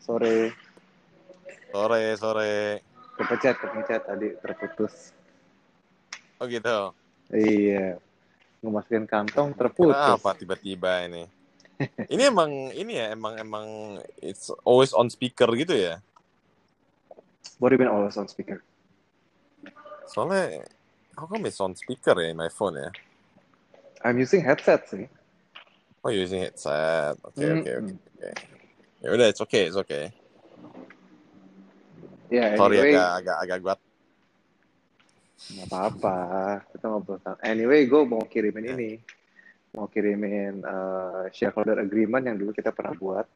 Sore. Sore, sore. Kepencet, kepencet tadi terputus. Oh gitu. Iya. Ngemasukin kantong Kenapa terputus. tiba-tiba ini? ini emang ini ya, emang emang it's always on speaker gitu ya. What do you mean always on speaker? Soalnya how come it's on speaker ya in my phone ya? I'm using headset sih. Oh using headset. Oke oke. oke. Ya udah, it's okay, it's okay. Ya, Sorry anyway, agak agak agak gua nggak apa-apa. Kita ngobrol. Anyway, gue mau kirimin Ya. ini. Mau kirimin uh, shareholder agreement yang dulu kita pernah buat.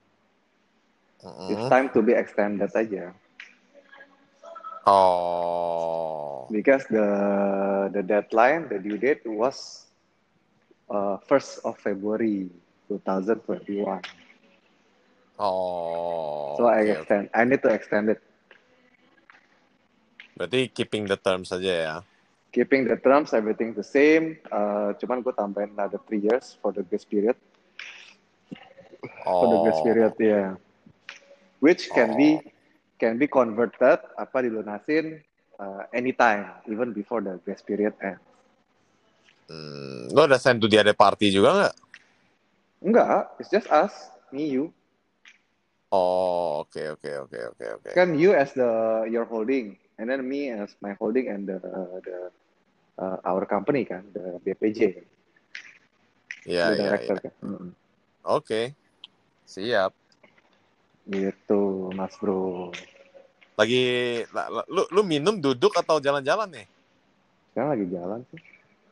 It's Mm-mm. time to be extended aja. Oh. Because the the deadline, the due date was uh, 1st of February 2021. Oh. So I oke. extend, I need to extend it. Berarti keeping the terms saja ya. Keeping the terms, everything the same. Uh, cuman gue tambahin another three years for the grace period. For the grace Oh. period, yeah. Which can Oh. be can be converted apa dilunasin uh, anytime, even before the grace period ends. Hmm, lo udah send to the other party juga nggak? Enggak, it's just us, me, you. Oh, oke oke oke oke oke. Kan you as the your holding, and then me as my holding and the the uh, our company kan, the BPJ, Iya the iya director iya. kan. Mm-mm. Oke, siap. Gitu, Mas Bro. Lagi, la- la- lu lu minum duduk atau jalan-jalan nih? Sekarang lagi jalan sih.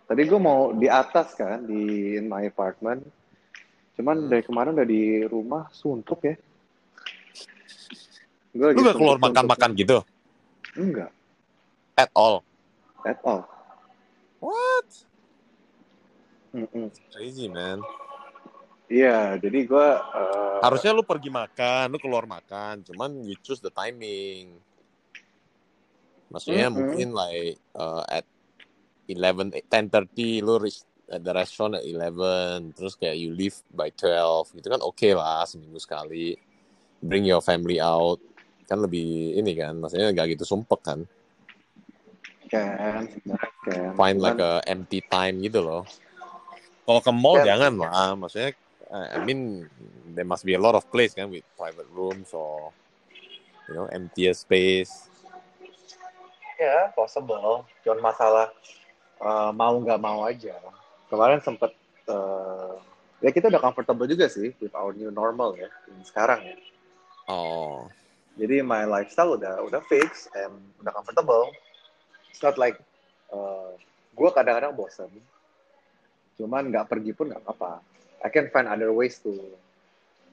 Tadi gue mau di atas kan, di in my apartment. Cuman Hmm. dari kemarin udah di rumah suntuk ya. Gue Lu nggak keluar makan-makan gitu? Enggak, At all? at all. What? Mm-mm. Crazy man. Iya, jadi gue uh, Harusnya lu pergi makan, lu keluar makan, cuman you choose the timing. Maksudnya Mm-mm. mungkin like uh, at 11, 10.30 lu reach at the restaurant at 11, terus kayak you leave by 12, gitu kan oke lah seminggu sekali. Bring your family out, kan lebih ini kan, maksudnya gak gitu sumpek kan. kan, kan. Find like a empty time gitu loh. Kalau ke mall Kan. jangan lah, maksudnya I I mean there must be a lot of place kan with private rooms or you know emptier space. ya possible. Cuman masalah uh, mau nggak mau aja. Kemarin sempet uh, ya kita udah comfortable juga sih with our new normal ya sekarang ya. Oh, Jadi my lifestyle udah udah fix and udah comfortable. It's not like uh, gue kadang-kadang bosen. Cuman nggak pergi pun nggak apa-apa. I can find other ways to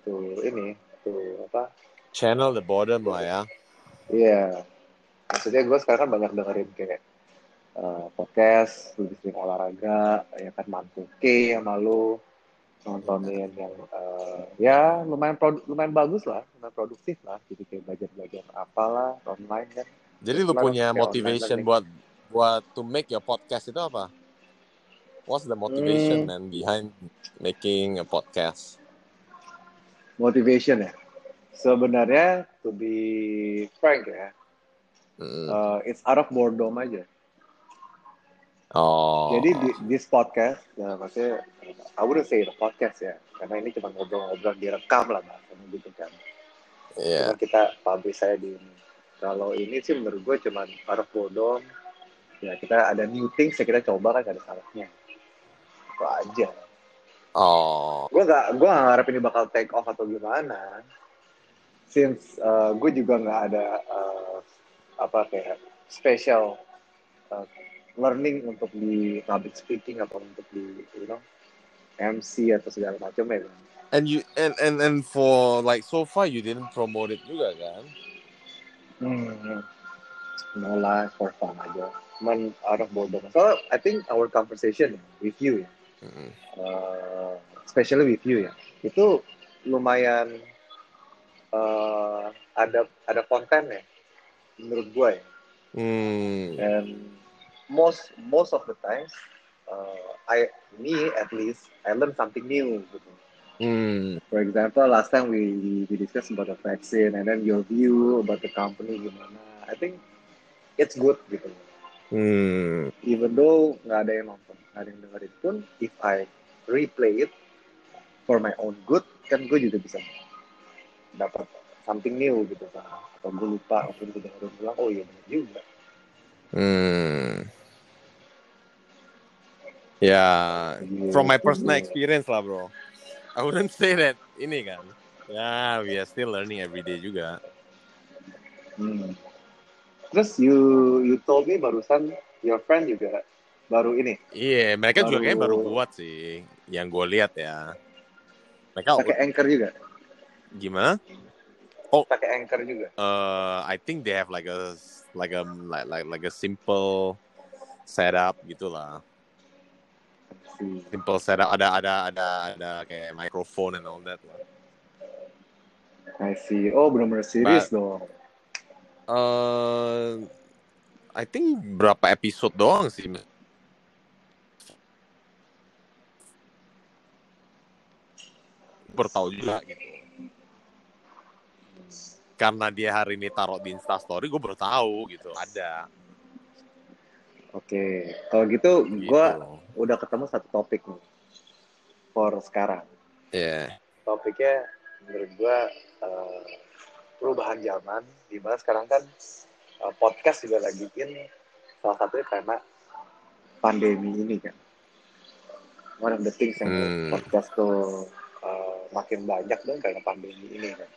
to ini to apa? channel the boredom lah ya. Iya. Maksudnya gue sekarang kan banyak dengerin kayak uh, podcast, lebih sering olahraga, ya kan mantuke sama lu nontonin yang uh, ya lumayan produ- lumayan bagus lah, lumayan produktif lah, jadi kayak belajar-belajar apalah online kan. Jadi lu Cuman punya motivation buat buat to make your podcast itu apa? What's the motivation Hmm. man behind making a podcast? Motivation ya. Sebenarnya to be frank ya, Mm. uh, it's out of boredom aja. Oh. Jadi di this podcast, ya, maksudnya I wouldn't say the podcast ya, karena ini cuma ngobrol-ngobrol direkam lah bahasanya gitu kan. Iya. Cuma kita publish saya di ini. Kalau ini sih menurut gue cuma of boredom. Ya kita ada new things ya kita coba kan gak ada salahnya. Itu aja. Oh. Gue gak, gue gak ngarep ini bakal take off atau gimana. Since uh, gue juga nggak ada uh, apa kayak special uh, learning untuk di public speaking atau untuk di you know MC atau segala macam ya kan. And you and and and for like so far you didn't promote it juga kan? Hmm. No lah, for fun aja. Cuman out of boredom. So, I think our conversation with you, ya, Mm. uh, especially with you ya, itu lumayan uh, ada ada konten ya, menurut gue ya. Hmm. And most most of the times, uh, I me at least, I learn something new gitu. Hmm. For example, last time we we discussed about the vaccine and then your view about the company gimana. I think it's good gitu. Hmm. Even though nggak ada yang nonton, nggak ada yang dengerin pun, if I replay it for my own good, kan gue juga bisa dapat something new gitu kan. Atau gue lupa, atau gue dengerin ulang, oh iya bener juga. Hmm. Ya, Gitu. from my personal experience lah bro. I wouldn't say that ini kan. Ya, we are still learning every day juga. Hmm. Terus you you told me barusan your friend juga baru ini Iya, mereka juga Baru- kayaknya baru buat sih. Yang gue lihat ya. Mereka pakai anchor juga, gimana? pakai anchor juga. Uh, I think they have like a like a like like like a simple setup gitulah. Si. Simple setup ada ada ada ada kayak microphone and all that lah. I see. Oh benar-benar serius dong. Uh, I think berapa episode doang sih. Bertahu juga gitu. Karena dia hari ini taruh di Instastory, gue baru tahu gitu. Ada. Oke, kalau gitu Gitu. gue udah ketemu satu topik nih for sekarang. Iya. Topiknya menurut gue eh, perubahan zaman, di mana sekarang kan eh, podcast juga lagi in salah satunya karena pandemi ini kan. One of the things yang Hmm. podcast tuh eh, makin banyak dong karena pandemi ini kan.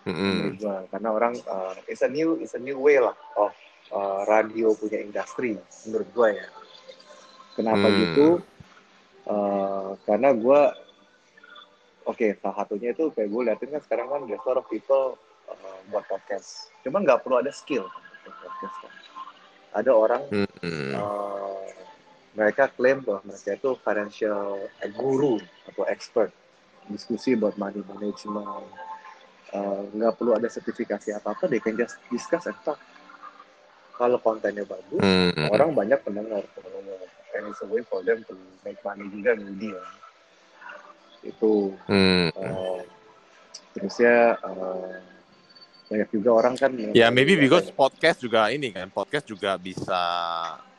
Mm-mm. menurut gua karena orang uh, it's a new it's a new way lah of uh, radio punya industri menurut gua ya kenapa Hmm. gitu Uh, karena gua oke salah satunya itu kayak gue liatin kan sekarang kan there's a lot of people uh, buat podcast cuman nggak perlu ada skill kan, buat podcast kan. ada orang Mm-mm. uh, mereka klaim bahwa mereka itu financial eh, guru atau expert diskusi about money management Uh, nggak perlu ada sertifikasi apa apa they can just discuss and talk kalau kontennya bagus Mm-mm. orang banyak pendengar and it's a way for them to make money juga maybe ya itu Mm. uh, terusnya uh, banyak juga orang kan Ya, maybe because podcast juga ini kan, podcast juga bisa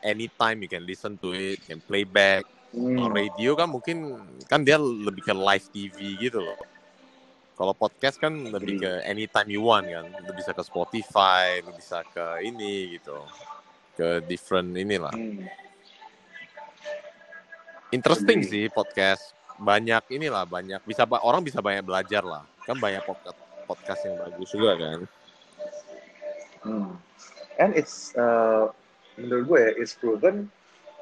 anytime you can listen to it, can play back. Hmm, Kalau radio kan mungkin kan dia lebih ke live TV gitu loh. Kalau podcast kan lebih ke anytime you want kan, lu bisa ke Spotify, lu bisa ke ini gitu, ke different inilah. hmm, Interesting Agree. sih podcast, banyak inilah banyak. Bisa orang bisa banyak belajar lah, kan banyak podcast podcast yang bagus juga kan. hmm. and it's uh, menurut gue ya, it's proven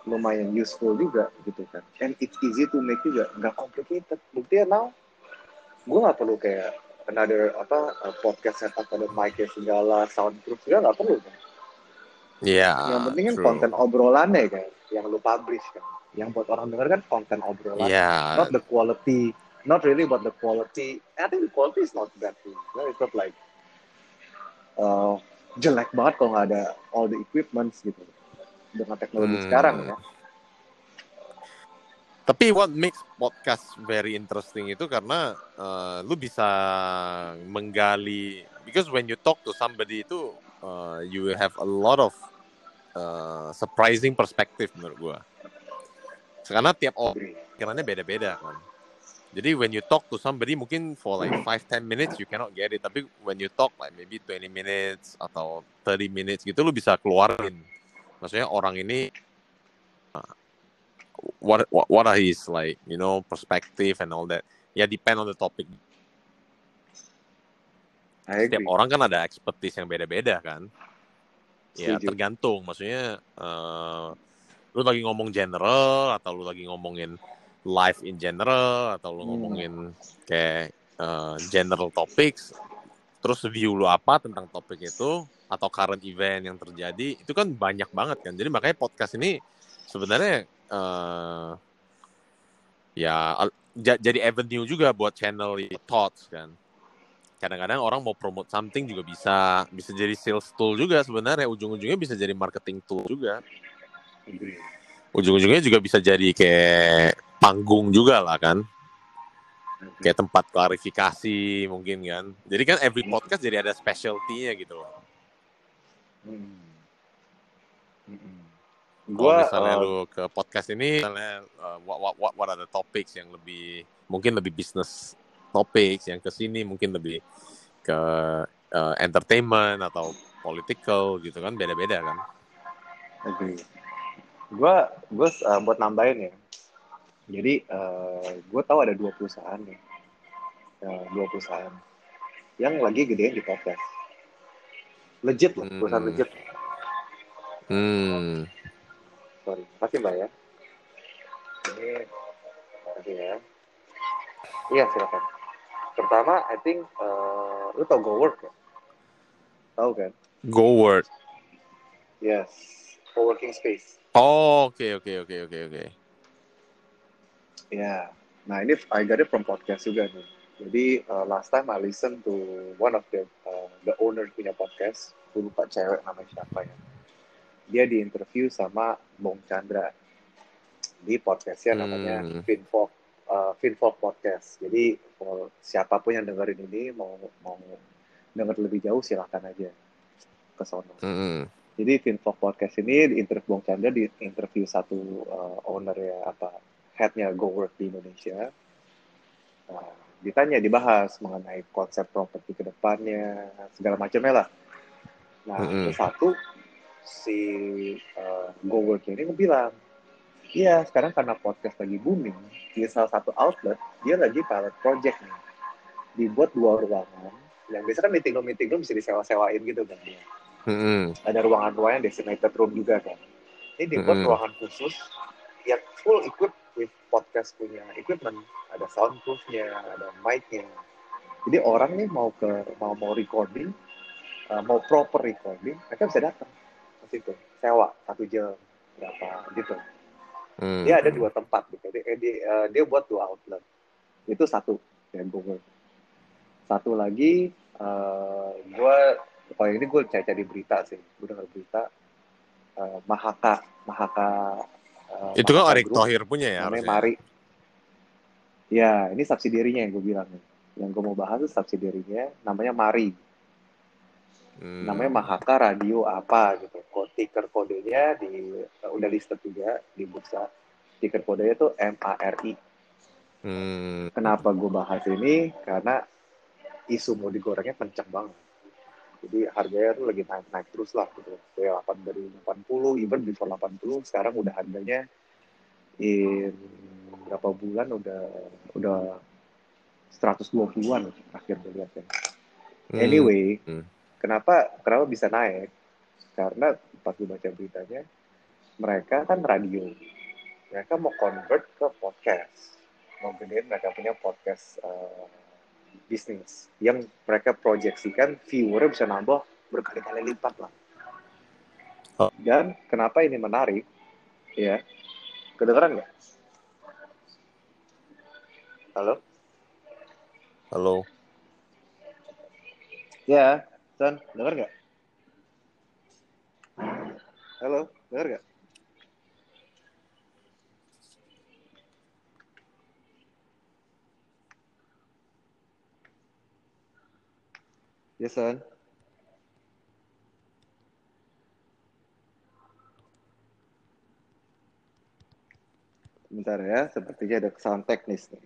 lumayan useful juga gitu kan. And it's easy to make juga. Nggak complicated. Buktinya now gue nggak perlu kayak another apa uh, podcast setup ada mic segala soundproof segala nggak perlu kan Iya. yang penting kan true. konten obrolannya kan yang lu publish kan yang buat orang denger kan konten obrolan Iya. not the quality not really about the quality I think the quality is not bad no, it's not like uh, jelek banget kalau nggak ada all the equipments gitu dengan teknologi Hmm. sekarang ya Tapi what makes podcast very interesting itu karena uh, lu bisa menggali because when you talk to somebody itu uh, you will have a lot of uh, surprising perspective menurut gua. Karena tiap orang pikirannya beda-beda kan. Jadi when you talk to somebody mungkin for like 5 10 minutes you cannot get it, tapi when you talk like maybe 20 minutes atau 30 minutes gitu lu bisa keluarin. Maksudnya orang ini uh, what what what are his like, you know, perspective and all that. Ya depend on the topic. I Setiap orang kan ada expertise yang beda-beda kan. Ya Setuju. tergantung. Maksudnya eh, lu lagi ngomong general atau lu lagi ngomongin life in general atau lu Hmm. ngomongin kayak eh, general topics. Terus view lu apa tentang topik itu atau current event yang terjadi itu kan banyak banget kan. Jadi makanya podcast ini sebenarnya eh ya jadi avenue juga buat channel thoughts kan kadang-kadang orang mau promote something juga bisa bisa jadi sales tool juga sebenarnya ujung-ujungnya bisa jadi marketing tool juga ujung-ujungnya juga bisa jadi kayak panggung juga lah kan kayak tempat klarifikasi mungkin kan. Jadi kan every podcast jadi ada specialty-nya gitu loh. Hmm. Kalau Gua misalnya uh, lu ke podcast ini, misalnya uh, what, what, what, what are the topics yang lebih mungkin lebih business topics, yang ke sini mungkin lebih ke uh, entertainment atau political gitu kan beda-beda kan. agree. Gua gue uh, buat nambahin ya. Jadi uh, gue tahu ada dua perusahaan nih, uh, dua perusahaan yang lagi gedein di podcast. Legit loh, perusahaan Hmm. legit. Hmm. Sorry, makasih mbak ya. Ini, makasih ya. Iya silakan. Pertama, I think uh, lu tau GoWork ya? Tahu kan? Go word. Yes, co-working space. Oh, oke oke oke oke oke. Ya, nah ini I got it from podcast juga nih. Jadi uh, last time I listen to one of the uh, the owner punya podcast, gue lupa cewek namanya siapa ya. Dia di interview sama Bong Chandra di podcastnya namanya Hmm. Finfolk uh, Finfolk Podcast. Jadi kalau siapa pun yang dengerin ini mau mau denger lebih jauh silahkan aja ke sono. Hmm. Jadi Finfolk Podcast ini di interview Bong Chandra di interview satu uh, owner ya apa headnya GoWork di Indonesia. Nah, ditanya dibahas mengenai konsep properti ke depannya segala macamnya lah. Nah, Mm-mm. terus satu si uh, GoWork ini ngebilang, iya sekarang karena podcast lagi booming di salah satu outlet dia lagi pilot project nih dibuat dua ruangan yang biasanya kan meeting room meeting room bisa disewa-sewain gitu kan dia Hmm. ada ruangan-ruangan designated room juga kan. Ini dibuat Mm-mm. ruangan khusus yang full equipped with podcast punya equipment, ada soundproofnya, ada mic-nya. Jadi orang nih mau ke mau mau recording, uh, mau proper recording, mereka bisa datang situ, sewa satu jam berapa gitu. Hmm. Dia ada dua tempat gitu. Dia, dia, uh, dia buat dua outlet. Itu satu yang Google. Satu lagi, uh, gue kalau ini gue cari-cari berita sih, gue dengar berita uh, Mahaka, Mahaka. uh, Itu kan Erick Group, Thohir punya ya namanya. Mari. Ya, ini subsidiarinya yang gue bilang nih. Yang gue mau bahas itu subsidiarinya, namanya Mari. Hmm. Namanya Mahaka Radio apa gitu. Kode ticker kodenya di uh, udah listed juga di bursa. Ticker kodenya tuh MARI. Hmm. Kenapa gue bahas ini? Karena isu mau digorengnya kenceng banget. Jadi harganya tuh lagi naik-naik terus lah gitu. Kayak 8 dari 80, even before 80, sekarang udah harganya in berapa bulan udah udah 120-an akhir gue lihat ya. Hmm. Anyway, Hmm. Kenapa kenapa bisa naik? Karena pas gue baca beritanya, mereka kan radio. Mereka mau convert ke podcast. Mau gedein mereka punya podcast eh, bisnis yang mereka proyeksikan viewernya bisa nambah berkali-kali lipat lah. Oh. Dan kenapa ini menarik? Ya, kedengeran nggak? Halo? Halo. Ya, Son, denger nggak? Halo, denger nggak? Ya, Son. Bentar ya, sepertinya ada kesalahan teknis nih.